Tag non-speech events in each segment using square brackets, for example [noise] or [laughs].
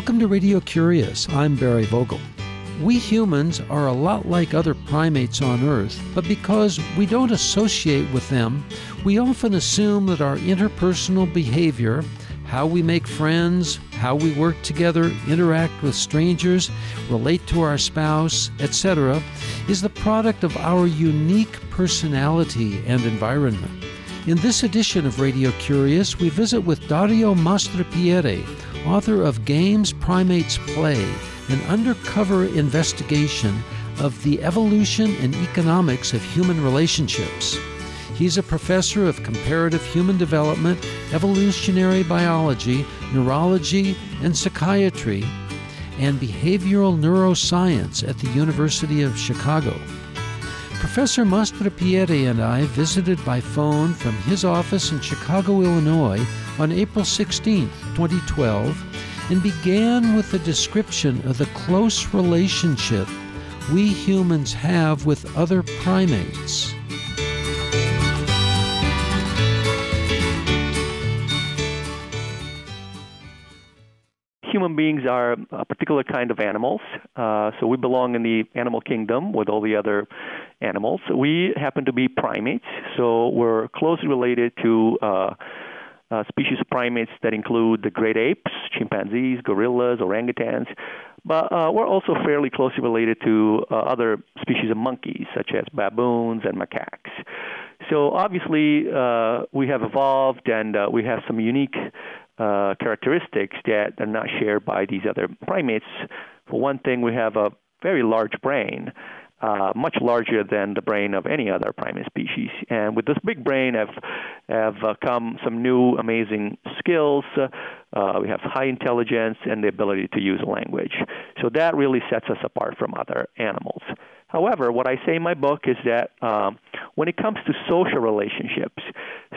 Welcome to Radio Curious. I'm Barry Vogel. We humans are a lot like other primates on Earth, but because we don't associate with them, we often assume that our interpersonal behavior, how we make friends, how we work together, interact with strangers, relate to our spouse, etc., is the product of our unique personality and environment. In this edition of Radio Curious, we visit with Dario Maestripieri, author of Games Primates Play an undercover investigation of the evolution and economics of human relationships. He's a professor of comparative human development, evolutionary biology, neurology, and psychiatry, and behavioral neuroscience at the University of Chicago. Professor Maestripieri and I visited by phone from his office in Chicago, Illinois on April 16, 2012 and began with a description of the close relationship we humans have with other primates. Human beings are a particular kind of animals, uh, so we belong in the animal kingdom with all the other animals. We happen to be primates, so we're closely related to uh, uh, species of primates that include the great apes, chimpanzees, gorillas, orangutans, but uh, we're also fairly closely related to uh, other species of monkeys, such as baboons and macaques. So obviously, uh, we have evolved and uh, we have some unique uh, characteristics that are not shared by these other primates. For one thing, we have a very large brain uh, much larger than the brain of any other primate species. And with this big brain have have uh, come some new amazing skills. Uh, we have high intelligence and the ability to use language. So that really sets us apart from other animals. However, what I say in my book is that um, when it comes to social relationships,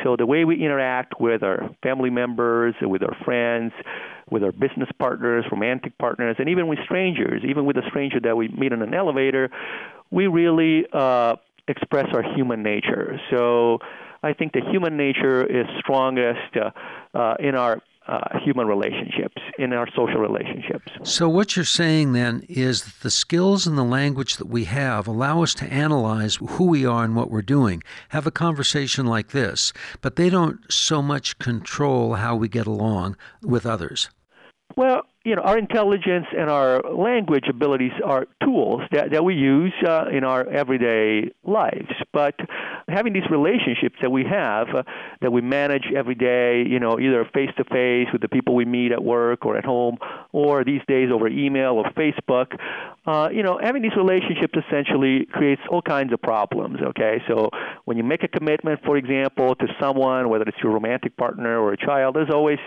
so the way we interact with our family members, with our friends, with our business partners, romantic partners, and even with strangers, even with a stranger that we meet in an elevator, we really uh, express our human nature. So I think the human nature is strongest uh, uh, in our uh, human relationships, in our social relationships. So, what you're saying then is that the skills and the language that we have allow us to analyze who we are and what we're doing, have a conversation like this, but they don't so much control how we get along with others. Well, you know, our intelligence and our language abilities are tools that, that we use uh, in our everyday lives. But having these relationships that we have, uh, that we manage every day, you know, either face to face with the people we meet at work or at home, or these days over email or Facebook, uh, you know, having these relationships essentially creates all kinds of problems. Okay, so when you make a commitment, for example, to someone, whether it's your romantic partner or a child, there's always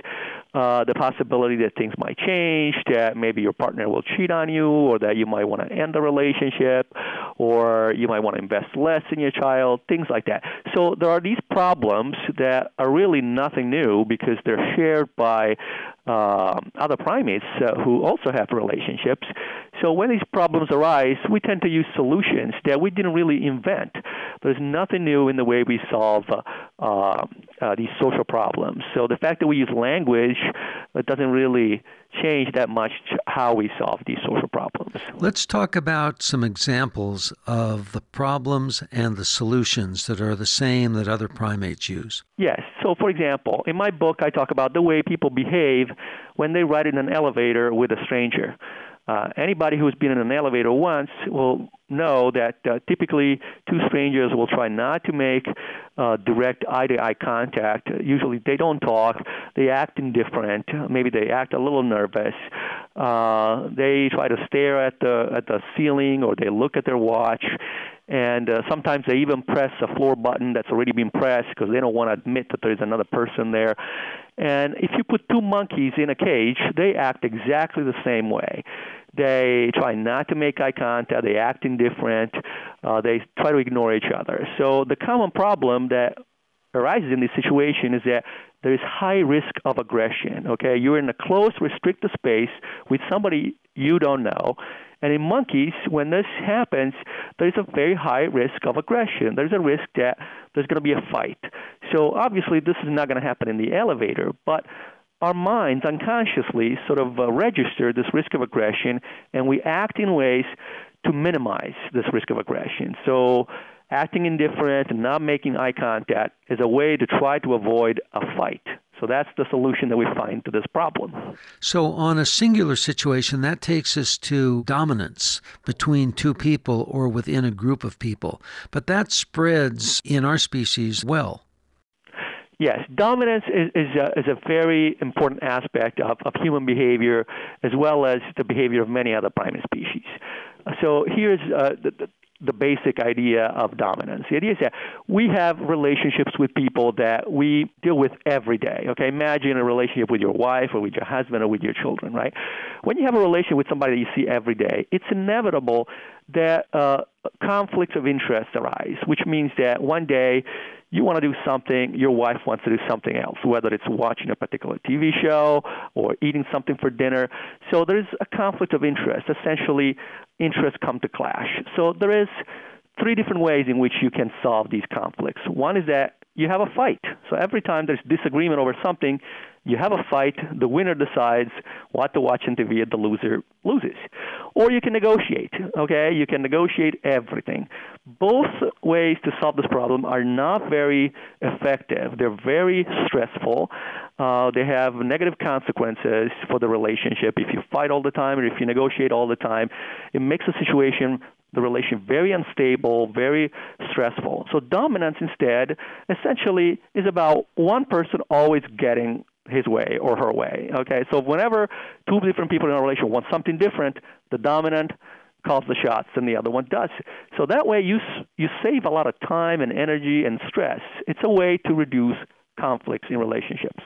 uh, the possibility that things might change, that maybe your partner will cheat on you, or that you might want to end the relationship, or you might want to invest less in your child, things like that. So there are these problems that are really nothing new because they're shared by uh, other primates uh, who also have relationships. So when these problems arise, we tend to use solutions that we didn't really invent. There's nothing new in the way we solve uh, uh, these social problems. So the fact that we use language uh, doesn't really change that much how we solve these social problems. Let's talk about some examples of the problems and the solutions that are the same that other primates use. Yes. So, for example, in my book, I talk about the way people behave when they ride in an elevator with a stranger. Uh, anybody who's been in an elevator once will know that uh, typically two strangers will try not to make uh, direct eye-to-eye contact. Usually they don't talk. They act indifferent. Maybe they act a little nervous. Uh, they try to stare at the at the ceiling or they look at their watch. And uh, sometimes they even press a floor button that's already been pressed because they don't want to admit that there's another person there. And if you put two monkeys in a cage, they act exactly the same way. They try not to make eye contact. They act indifferent. Uh, they try to ignore each other. So the common problem that arises in this situation is that there is high risk of aggression. Okay, you're in a close, restricted space with somebody you don't know, and in monkeys, when this happens, there's a very high risk of aggression. There's a risk that there's going to be a fight. So obviously, this is not going to happen in the elevator, but our minds unconsciously sort of uh, register this risk of aggression and we act in ways to minimize this risk of aggression. So, acting indifferent and not making eye contact is a way to try to avoid a fight. So that's the solution that we find to this problem. So, on a singular situation, that takes us to dominance between two people or within a group of people. But that spreads in our species well. Yes, dominance is, is, a, is a very important aspect of, of human behavior as well as the behavior of many other primate species. So here's uh, the, the basic idea of dominance. The idea is that we have relationships with people that we deal with every day. Okay, imagine a relationship with your wife or with your husband or with your children, right? When you have a relationship with somebody that you see every day, it's inevitable that uh, conflicts of interest arise, which means that one day you want to do something, your wife wants to do something else, whether it's watching a particular TV show or eating something for dinner. So there's a conflict of interest. Essentially, interests come to clash. So there is three different ways in which you can solve these conflicts. One is that you have a fight. So every time there's disagreement over something, you have a fight. The winner decides what to watch on TV, and the loser loses. Or you can negotiate. Okay, you can negotiate everything. Both ways to solve this problem are not very effective. They're very stressful. Uh, they have negative consequences for the relationship. If you fight all the time or if you negotiate all the time, it makes the situation the relation very unstable, very stressful. So dominance instead essentially is about one person always getting his way or her way. Okay, so whenever two different people in a relation want something different, the dominant calls the shots and the other one does. So that way you you save a lot of time and energy and stress. It's a way to reduce conflicts in relationships.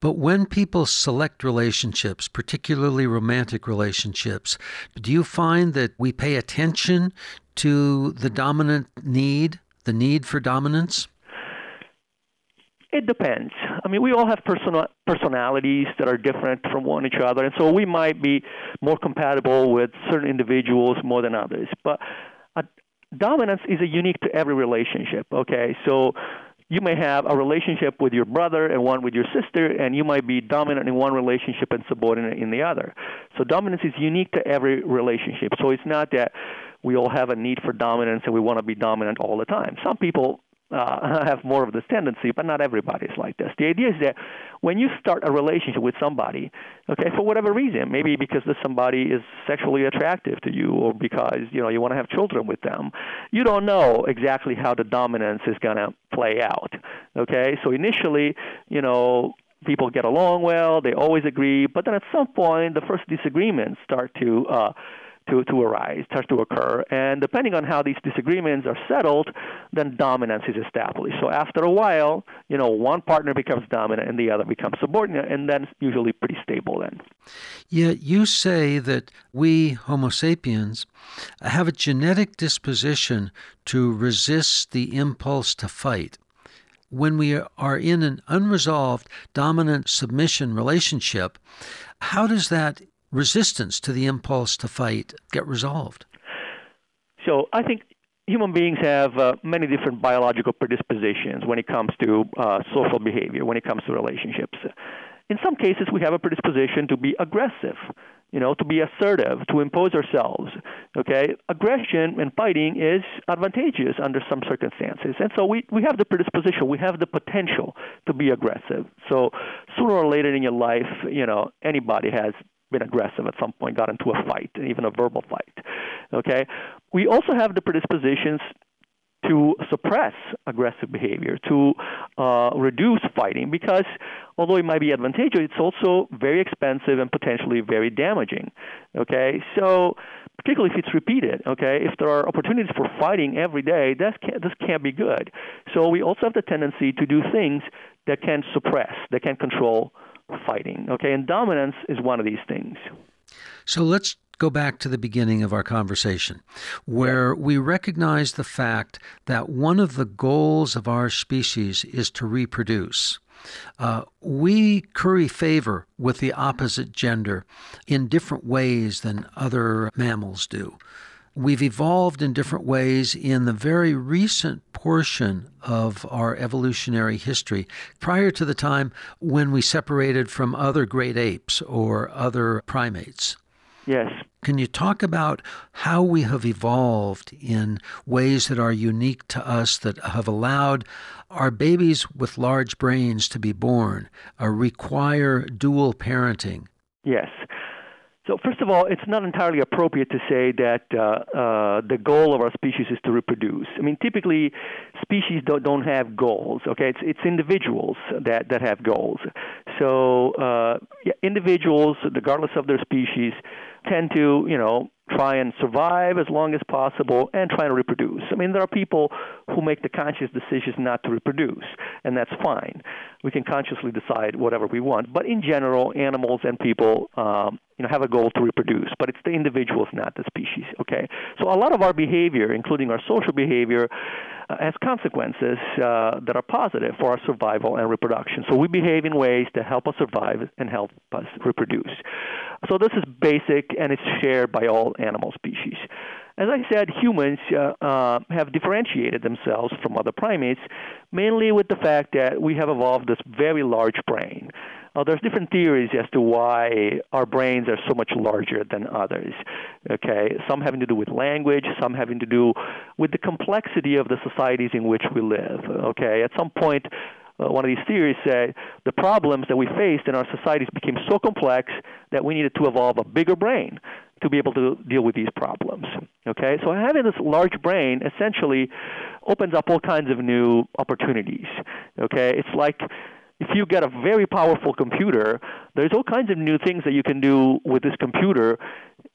But when people select relationships, particularly romantic relationships, do you find that we pay attention to the dominant need, the need for dominance? It depends. I mean, we all have personal personalities that are different from one each other, and so we might be more compatible with certain individuals more than others. But uh, dominance is a unique to every relationship. Okay, so you may have a relationship with your brother and one with your sister, and you might be dominant in one relationship and subordinate in the other. So dominance is unique to every relationship. So it's not that we all have a need for dominance and we want to be dominant all the time. Some people uh, [laughs] have more of this tendency, but not everybody is like this. The idea is that when you start a relationship with somebody, okay, for whatever reason, maybe because this somebody is sexually attractive to you, or because you know you want to have children with them, you don't know exactly how the dominance is going to play out. Okay, so initially, you know, people get along well, they always agree, but then at some point, the first disagreements start to uh, to, to arise, starts to occur. And depending on how these disagreements are settled, then dominance is established. So after a while, you know, one partner becomes dominant and the other becomes subordinate, and then it's usually pretty stable then. Yet you say that we, Homo sapiens, have a genetic disposition to resist the impulse to fight when we are in an unresolved dominant submission relationship, how does that resistance to the impulse to fight get resolved? So I think human beings have uh, many different biological predispositions when it comes to uh, social behavior, when it comes to relationships. In some cases, we have a predisposition to be aggressive, you know, to be assertive, to impose ourselves. Okay, aggression and fighting is advantageous under some circumstances, and so we we have the predisposition, we have the potential to be aggressive. So sooner or later in your life, you know, anybody has been aggressive at some point, got into a fight, even a verbal fight. Okay, we also have the predispositions to suppress aggressive behavior, to uh, reduce fighting, because although it might be advantageous, it's also very expensive and potentially very damaging. Okay, so particularly if it's repeated. Okay, if there are opportunities for fighting every day, that can't, this can't be good. So we also have the tendency to do things that can suppress, that can control fighting. Okay, and dominance is one of these things. So let's go back to the beginning of our conversation, where we recognize the fact that one of the goals of our species is to reproduce. Uh, we curry favor with the opposite gender in different ways than other mammals do. We've evolved in different ways in the very recent portion of our evolutionary history, prior to the time when we separated from other great apes or other primates. Yes. Can you talk about how we have evolved in ways that are unique to us that have allowed our babies with large brains to be born, or require dual parenting? Yes. So first of all, it's not entirely appropriate to say that uh, uh, the goal of our species is to reproduce. I mean, typically, species don't, don't have goals. Okay, it's it's individuals that that have goals. So uh, yeah, individuals, regardless of their species, tend to you know try and survive as long as possible and try to reproduce. I mean, there are people who make the conscious decisions not to reproduce, and that's fine. We can consciously decide whatever we want. But in general, animals and people, um, you know, have a goal to reproduce. But it's the individuals, not the species. Okay. So a lot of our behavior, including our social behavior, has consequences uh, that are positive for our survival and reproduction. So we behave in ways that help us survive and help us reproduce. So this is basic and it's shared by all animal species. As I said, humans uh, uh, have differentiated themselves from other primates mainly with the fact that we have evolved this very large brain. Uh, there's different theories as to why our brains are so much larger than others. Okay, some having to do with language, some having to do with the complexity of the societies in which we live. Okay, at some point, uh, one of these theories said the problems that we faced in our societies became so complex that we needed to evolve a bigger brain to be able to deal with these problems. Okay, so having this large brain essentially opens up all kinds of new opportunities. Okay, it's like if you get a very powerful computer, there's all kinds of new things that you can do with this computer,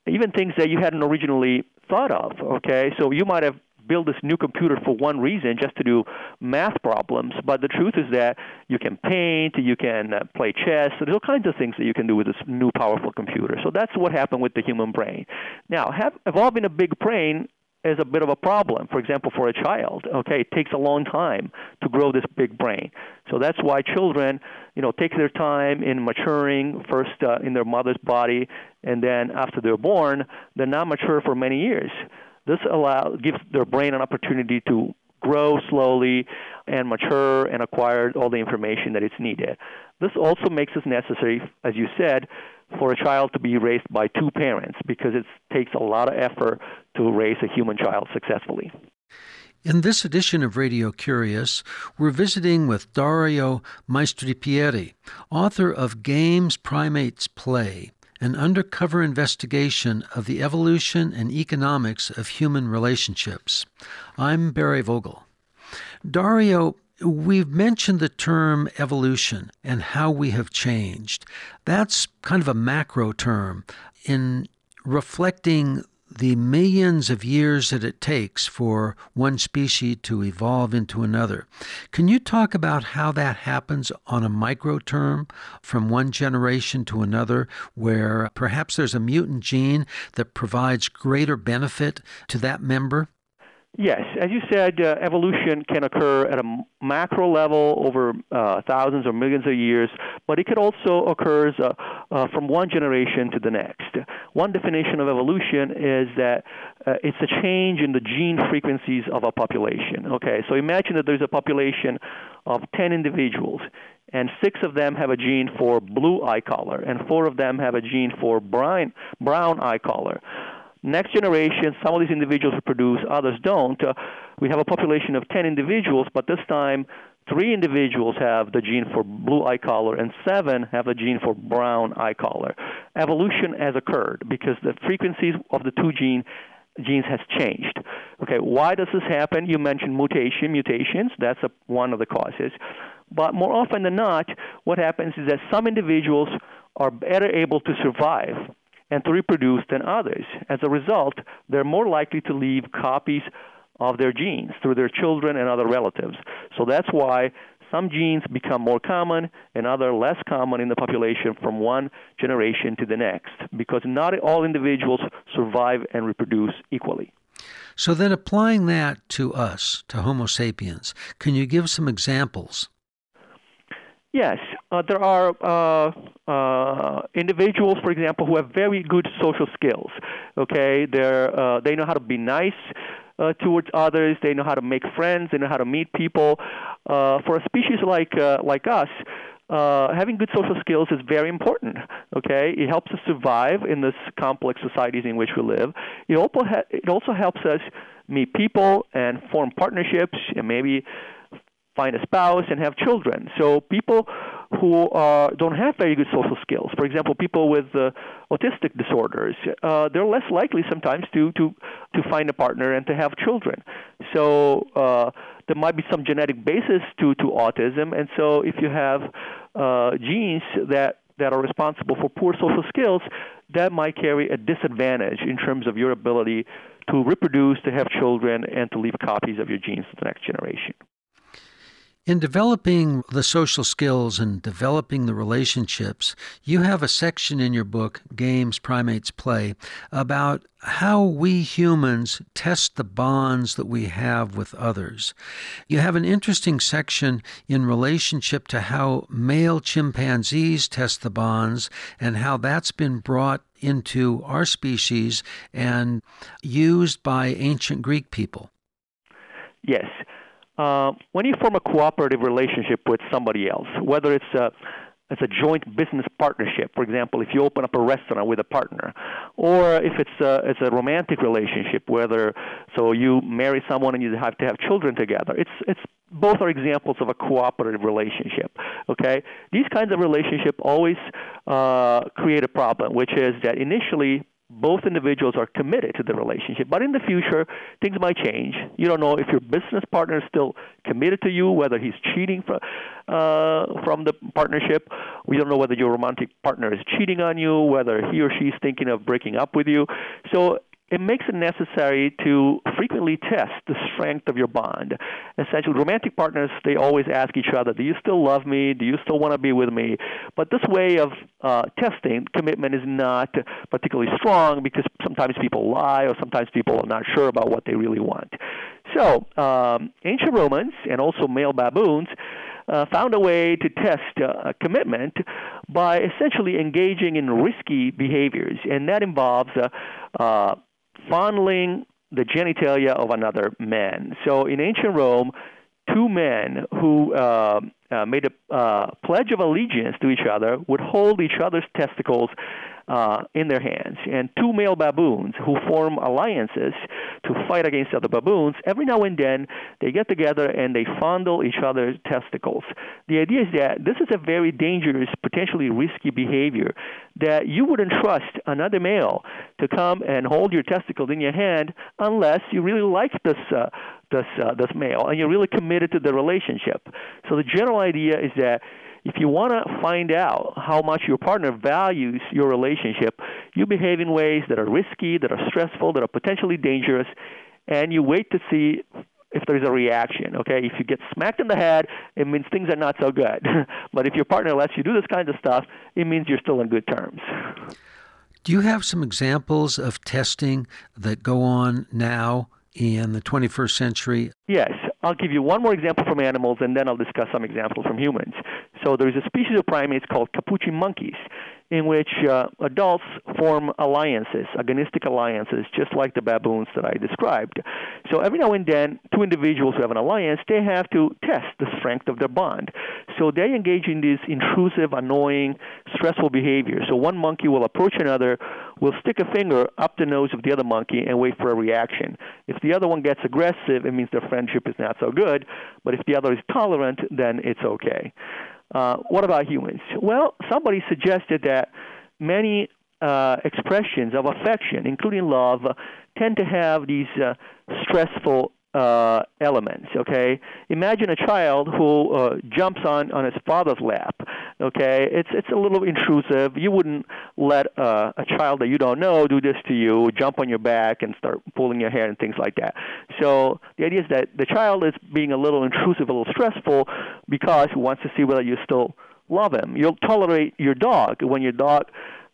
even things that you hadn't originally thought of. Okay, so you might have built this new computer for one reason, just to do math problems. But the truth is that you can paint, you can uh, play chess. So there's all kinds of things that you can do with this new powerful computer. So that's what happened with the human brain. Now, have, evolving a big brain is a bit of a problem. For example, for a child, okay, it takes a long time to grow this big brain. So that's why children, you know, take their time in maturing first uh, in their mother's body, and then after they're born, they're not mature for many years. This allows gives their brain an opportunity to grow slowly and mature and acquire all the information that it's needed. This also makes it necessary, as you said, for a child to be raised by two parents because it takes a lot of effort to raise a human child successfully. In this edition of Radio Curious, we're visiting with Dario Maestripieri, author of Games Primates Play, an undercover investigation of the evolution and economics of human relationships. I'm Barry Vogel. Dario, We've mentioned the term evolution and how we have changed. That's kind of a macro term in reflecting the millions of years that it takes for one species to evolve into another. Can you talk about how that happens on a micro term from one generation to another, where perhaps there's a mutant gene that provides greater benefit to that member? Yes, as you said, uh, evolution can occur at a macro level over uh, thousands or millions of years, but it could also occur uh, from one generation to the next. One definition of evolution is that uh, it's a change in the gene frequencies of a population. Okay, so imagine that there's a population of 10 individuals, and six of them have a gene for blue eye color, and four of them have a gene for brown, brown eye color. Next generation, some of these individuals reproduce, others don't. Uh, we have a population of 10 individuals, but this time three individuals have the gene for blue eye color and seven have the gene for brown eye color. Evolution has occurred because the frequencies of the two gene, genes has changed. Okay, why does this happen? You mentioned mutation, mutations. That's a, one of the causes. But more often than not, what happens is that some individuals are better able to survive and to reproduce than others. As a result, they're more likely to leave copies of their genes through their children and other relatives. So that's why some genes become more common and other less common in the population from one generation to the next because not all individuals survive and reproduce equally. So then applying that to us, to Homo sapiens, can you give some examples? Yes, uh, there are uh, uh, individuals, for example, who have very good social skills. Okay, they're uh, they know how to be nice uh, towards others. They know how to make friends. They know how to meet people. Uh, for a species like like us. having good social skills is very important. Okay, it helps us survive in this complex societies in which we live. It also it also helps us meet people and form partnerships and maybe find a spouse and have children. So people who uh, don't have very good social skills, for example, people with uh, autistic disorders, uh, they're less likely sometimes to, to, to find a partner and to have children. So uh, there might be some genetic basis to, to autism, and so if you have uh, genes that that are responsible for poor social skills, that might carry a disadvantage in terms of your ability to reproduce, to have children, and to leave copies of your genes to the next generation. In developing the social skills and developing the relationships, you have a section in your book, Games Primates Play, about how we humans test the bonds that we have with others. You have an interesting section in relationship to how male chimpanzees test the bonds and how that's been brought into our species and used by ancient Greek people. Yes. Uh, when you form a cooperative relationship with somebody else, whether it's a it's a joint business partnership. For example, if you open up a restaurant with a partner, or if it's a, it's a romantic relationship, whether so you marry someone and you have to have children together. It's it's both are examples of a cooperative relationship. Okay, these kinds of relationship always uh, create a problem, which is that initially both individuals are committed to the relationship. But in the future, things might change. You don't know if your business partner is still committed to you, whether he's cheating from, uh, from the partnership. We don't know whether your romantic partner is cheating on you, whether he or she is thinking of breaking up with you. So it makes it necessary to frequently test the strength of your bond. Essentially, romantic partners, they always ask each other, Do you still love me? Do you still want to be with me? But this way of uh, testing commitment is not particularly strong because sometimes people lie or sometimes people are not sure about what they really want. So, um, ancient Romans and also male baboons. Uh, found a way to test uh, commitment by essentially engaging in risky behaviors, and that involves uh, uh fondling the genitalia of another man. So in ancient Rome, two men who uh, uh, made a uh, pledge of allegiance to each other would hold each other's testicles uh, in their hands. And two male baboons who form alliances to fight against other baboons, every now and then they get together and they fondle each other's testicles. The idea is that this is a very dangerous, potentially risky behavior that you wouldn't trust another male to come and hold your testicles in your hand unless you really like this uh, this uh, this male and you're really committed to the relationship. So the general idea is that if you want to find out how much your partner values your relationship, you behave in ways that are risky, that are stressful, that are potentially dangerous, and you wait to see if there's a reaction. Okay, if you get smacked in the head, it means things are not so good. [laughs] but if your partner lets you do this kind of stuff, it means you're still on good terms. Do you have some examples of testing that go on now in the 21st century? Yes. I'll give you one more example from animals, and then I'll discuss some examples from humans. So there's a species of primates called capuchin monkeys, in which uh, adults form alliances, agonistic alliances, just like the baboons that I described. So every now and then, two individuals who have an alliance, they have to test the strength of their bond. So they engage in these intrusive, annoying, stressful behavior. So one monkey will approach another, will stick a finger up the nose of the other monkey and wait for a reaction. If the other one gets aggressive, it means their friendship is not so good. But if the other is tolerant, then it's okay. Uh, what about humans? Well, somebody suggested that many uh, expressions of affection, including love, tend to have these uh, stressful uh, elements. Okay, imagine a child who uh, jumps on on his father's lap. Okay, it's it's a little intrusive. You wouldn't let uh, a child that you don't know do this to you, jump on your back and start pulling your hair and things like that. So the idea is that the child is being a little intrusive, a little stressful, because he wants to see whether you still love him. You'll tolerate your dog when your dog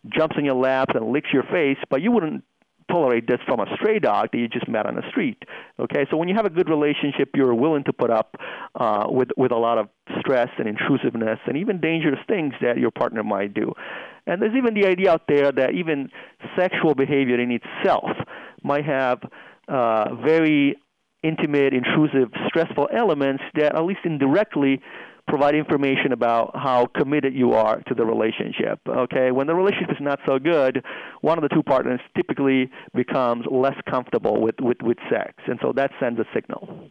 jumps on your lap and licks your face, but you wouldn't tolerate this from a stray dog that you just met on the street. Okay, so when you have a good relationship, you're willing to put up uh, with with a lot of stress and intrusiveness and even dangerous things that your partner might do. And there's even the idea out there that even sexual behavior in itself might have uh, very intimate, intrusive, stressful elements that, at least indirectly, provide information about how committed you are to the relationship. Okay, when the relationship is not so good, one of the two partners typically becomes less comfortable with, with, with sex, and so that sends a signal.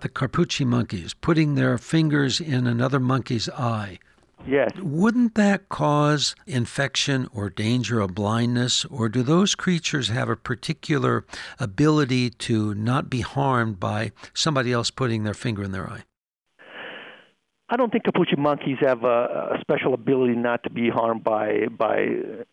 The Capuchin monkeys putting their fingers in another monkey's eye. Yes. Wouldn't that cause infection or danger of blindness, or do those creatures have a particular ability to not be harmed by somebody else putting their finger in their eye? I don't think Capuchin monkeys have a, a special ability not to be harmed by by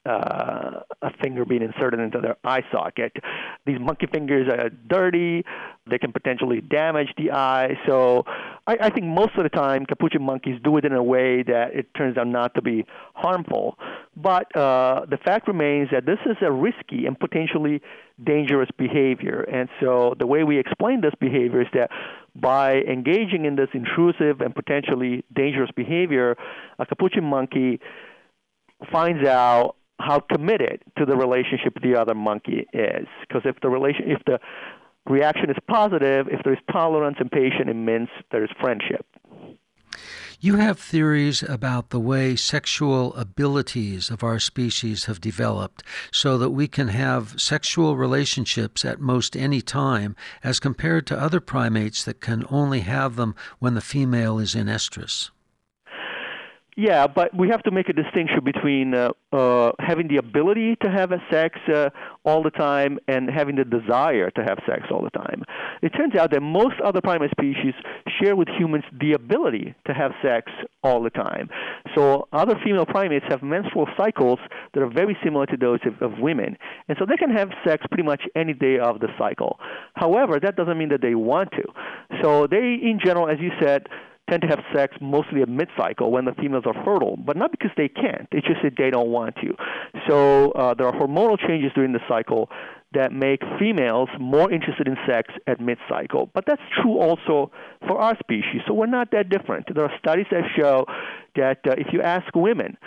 uh, a finger being inserted into their eye socket. These monkey fingers are dirty; they can potentially damage the eye. So, I, I think most of the time, Capuchin monkeys do it in a way that it turns out not to be harmful. But uh, the fact remains that this is a risky and potentially dangerous behavior. And so the way we explain this behavior is that by engaging in this intrusive and potentially dangerous behavior, a capuchin monkey finds out how committed to the relationship the other monkey is. Because if the relation, if the reaction is positive, if there's tolerance and patience, it means there's friendship. You have theories about the way sexual abilities of our species have developed so that we can have sexual relationships at most any time as compared to other primates that can only have them when the female is in estrus. Yeah, but we have to make a distinction between uh, uh, having the ability to have a sex uh, all the time and having the desire to have sex all the time. It turns out that most other primate species share with humans the ability to have sex all the time. So other female primates have menstrual cycles that are very similar to those of, of women, and so they can have sex pretty much any day of the cycle. However, that doesn't mean that they want to. So they, in general, as you said, tend to have sex mostly at mid-cycle when the females are fertile, but not because they can't. It's just that they don't want to. So uh, there are hormonal changes during the cycle that make females more interested in sex at mid-cycle. But that's true also for our species. So we're not that different. There are studies that show that uh, if you ask women,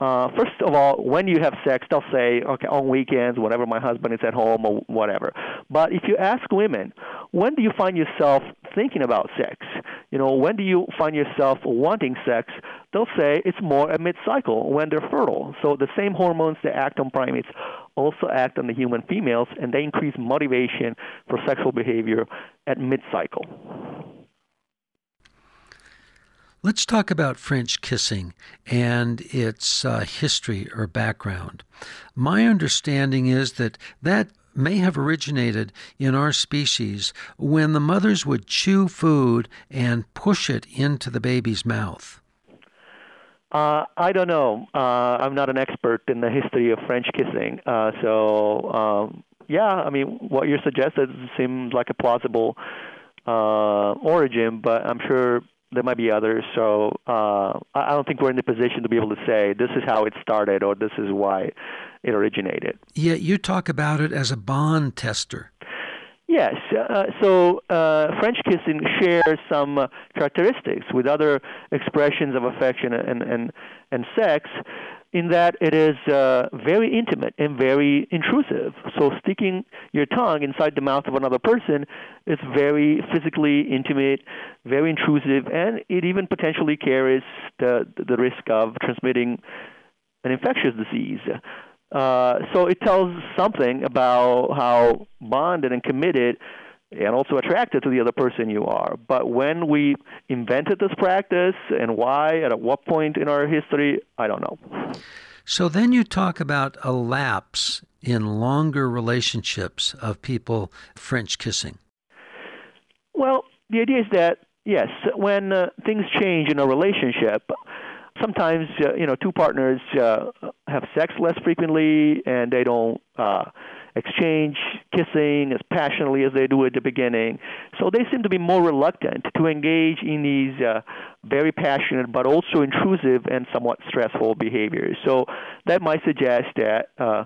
uh, first of all, when you have sex, they'll say, okay, on weekends, whenever my husband is at home or whatever. But if you ask women, when do you find yourself thinking about sex? You know, when do you find yourself wanting sex? They'll say it's more at mid-cycle when they're fertile. So the same hormones that act on primates also act on the human females, and they increase motivation for sexual behavior at mid-cycle. Let's talk about French kissing and its uh, history or background. My understanding is that that may have originated in our species when the mothers would chew food and push it into the baby's mouth. Uh, I don't know. Uh, I'm not an expert in the history of French kissing. Uh, so, um, yeah, I mean, what you're suggesting seems like a plausible uh, origin, but I'm sure there might be others. So uh, I don't think we're in the position to be able to say this is how it started or this is why it originated. Yeah, you talk about it as a bond tester. Yes. Uh, so uh, French kissing shares some uh, characteristics with other expressions of affection and, and, and sex in that it is uh, very intimate and very intrusive. So sticking your tongue inside the mouth of another person is very physically intimate, very intrusive, and it even potentially carries the, the risk of transmitting an infectious disease. Uh, so it tells something about how bonded and committed and also attracted to the other person you are. But when we invented this practice and why, at what point in our history, I don't know. So then you talk about a lapse in longer relationships of people French kissing. Well, the idea is that, yes, when uh, things change in a relationship, sometimes uh, you know two partners uh, have sex less frequently and they don't uh, exchange kissing as passionately as they do at the beginning. So they seem to be more reluctant to engage in these uh, very passionate but also intrusive and somewhat stressful behaviors. So that might suggest that uh,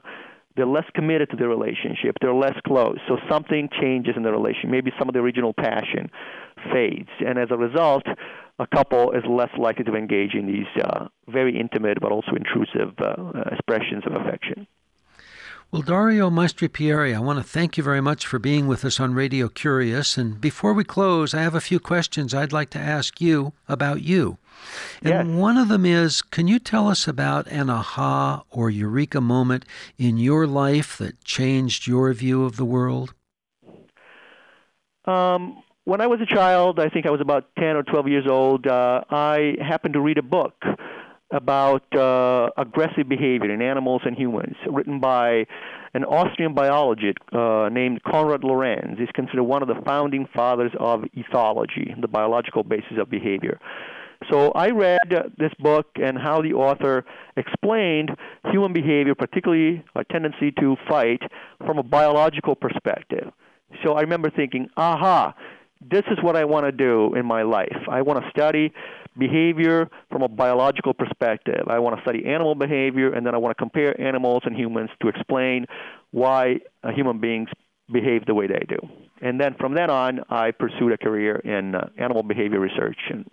they're less committed to the relationship. They're less close. So something changes in the relationship. Maybe some of the original passion fades, and as a result, a couple is less likely to engage in these uh, very intimate but also intrusive uh, expressions of affection. Well, Dario Maestripieri, I want to thank you very much for being with us on Radio Curious. And before we close, I have a few questions I'd like to ask you about you. And yes. one of them is can you tell us about an aha or eureka moment in your life that changed your view of the world? Um, when I was a child, I think I was about 10 or 12 years old, uh, I happened to read a book about uh, aggressive behavior in animals and humans, written by an Austrian biologist uh, named Konrad Lorenz. He's considered one of the founding fathers of ethology, the biological basis of behavior. So I read this book and how the author explained human behavior, particularly a tendency to fight, from a biological perspective. So I remember thinking, aha, this is what I want to do in my life. I want to study behavior from a biological perspective. I want to study animal behavior, and then I want to compare animals and humans to explain why human beings behave the way they do. And then from then on, I pursued a career in uh, animal behavior research in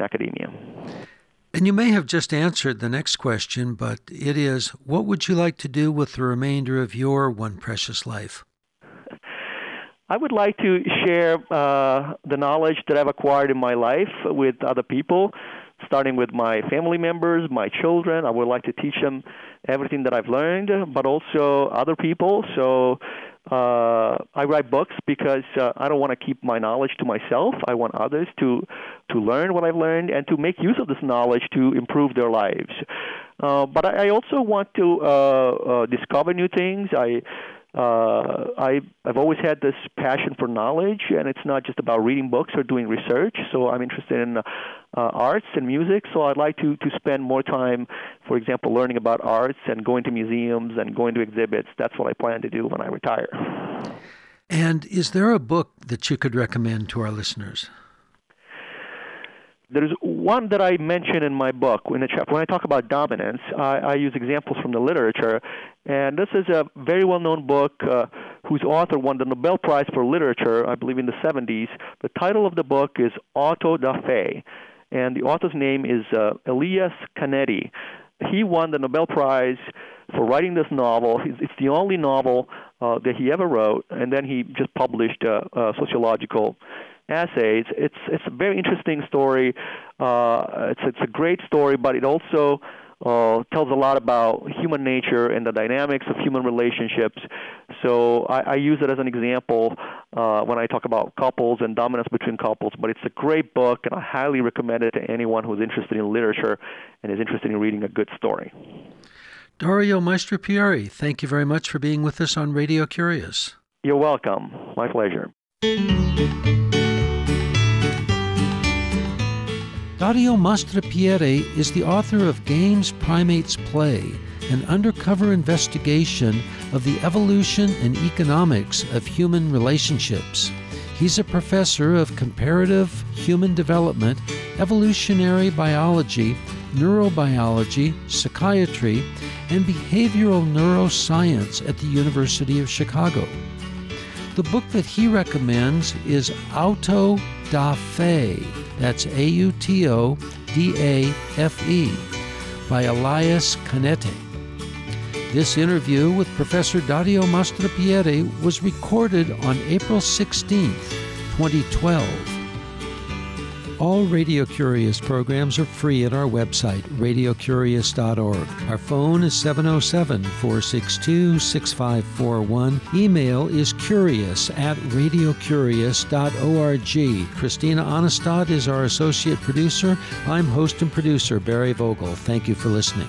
academia. And you may have just answered the next question, but it is what would you like to do with the remainder of your one precious life? I would like to share uh, the knowledge that I've acquired in my life with other people, starting with my family members, my children. I would like to teach them everything that I've learned, but also other people. So uh, I write books because uh, I don't want to keep my knowledge to myself. I want others to to learn what I've learned and to make use of this knowledge to improve their lives. Uh, but I, I also want to uh, uh, discover new things. I uh, I, I've always had this passion for knowledge, and it's not just about reading books or doing research. So I'm interested in uh, arts and music. So I'd like to, to spend more time, for example, learning about arts and going to museums and going to exhibits. That's what I plan to do when I retire. And is there a book that you could recommend to our listeners? There's one that I mention in my book. When, when I talk about dominance, I, I use examples from the literature. And this is a very well known book uh, whose author won the Nobel Prize for Literature, I believe, in the 70s. The title of the book is Auto da Fe, and the author's name is uh, Elias Canetti. He won the Nobel Prize for writing this novel. It's the only novel uh, that he ever wrote, and then he just published a, a sociological essays. It's it's a very interesting story. Uh, it's it's a great story, but it also uh, tells a lot about human nature and the dynamics of human relationships. So I, I use it as an example uh, when I talk about couples and dominance between couples. But it's a great book, and I highly recommend it to anyone who's interested in literature and is interested in reading a good story. Dario Maestripieri, thank you very much for being with us on Radio Curious. You're welcome. My pleasure. Dario Maestripieri is the author of Games Primates Play, an undercover investigation of the evolution and economics of human relationships. He's a professor of comparative human development, evolutionary biology, neurobiology, psychiatry, and behavioral neuroscience at the University of Chicago. The book that he recommends is Auto da Fe that's A U T O D A F E by Elias Canetti. This interview with Professor Dario Maestripieri was recorded on April 16, 2012. All Radio Curious programs are free at our website, radiocurious.org. Our phone is 707 462 6541. Email is curious at radiocurious.org. Christina Onestad is our associate producer. I'm host and producer Barry Vogel. Thank you for listening.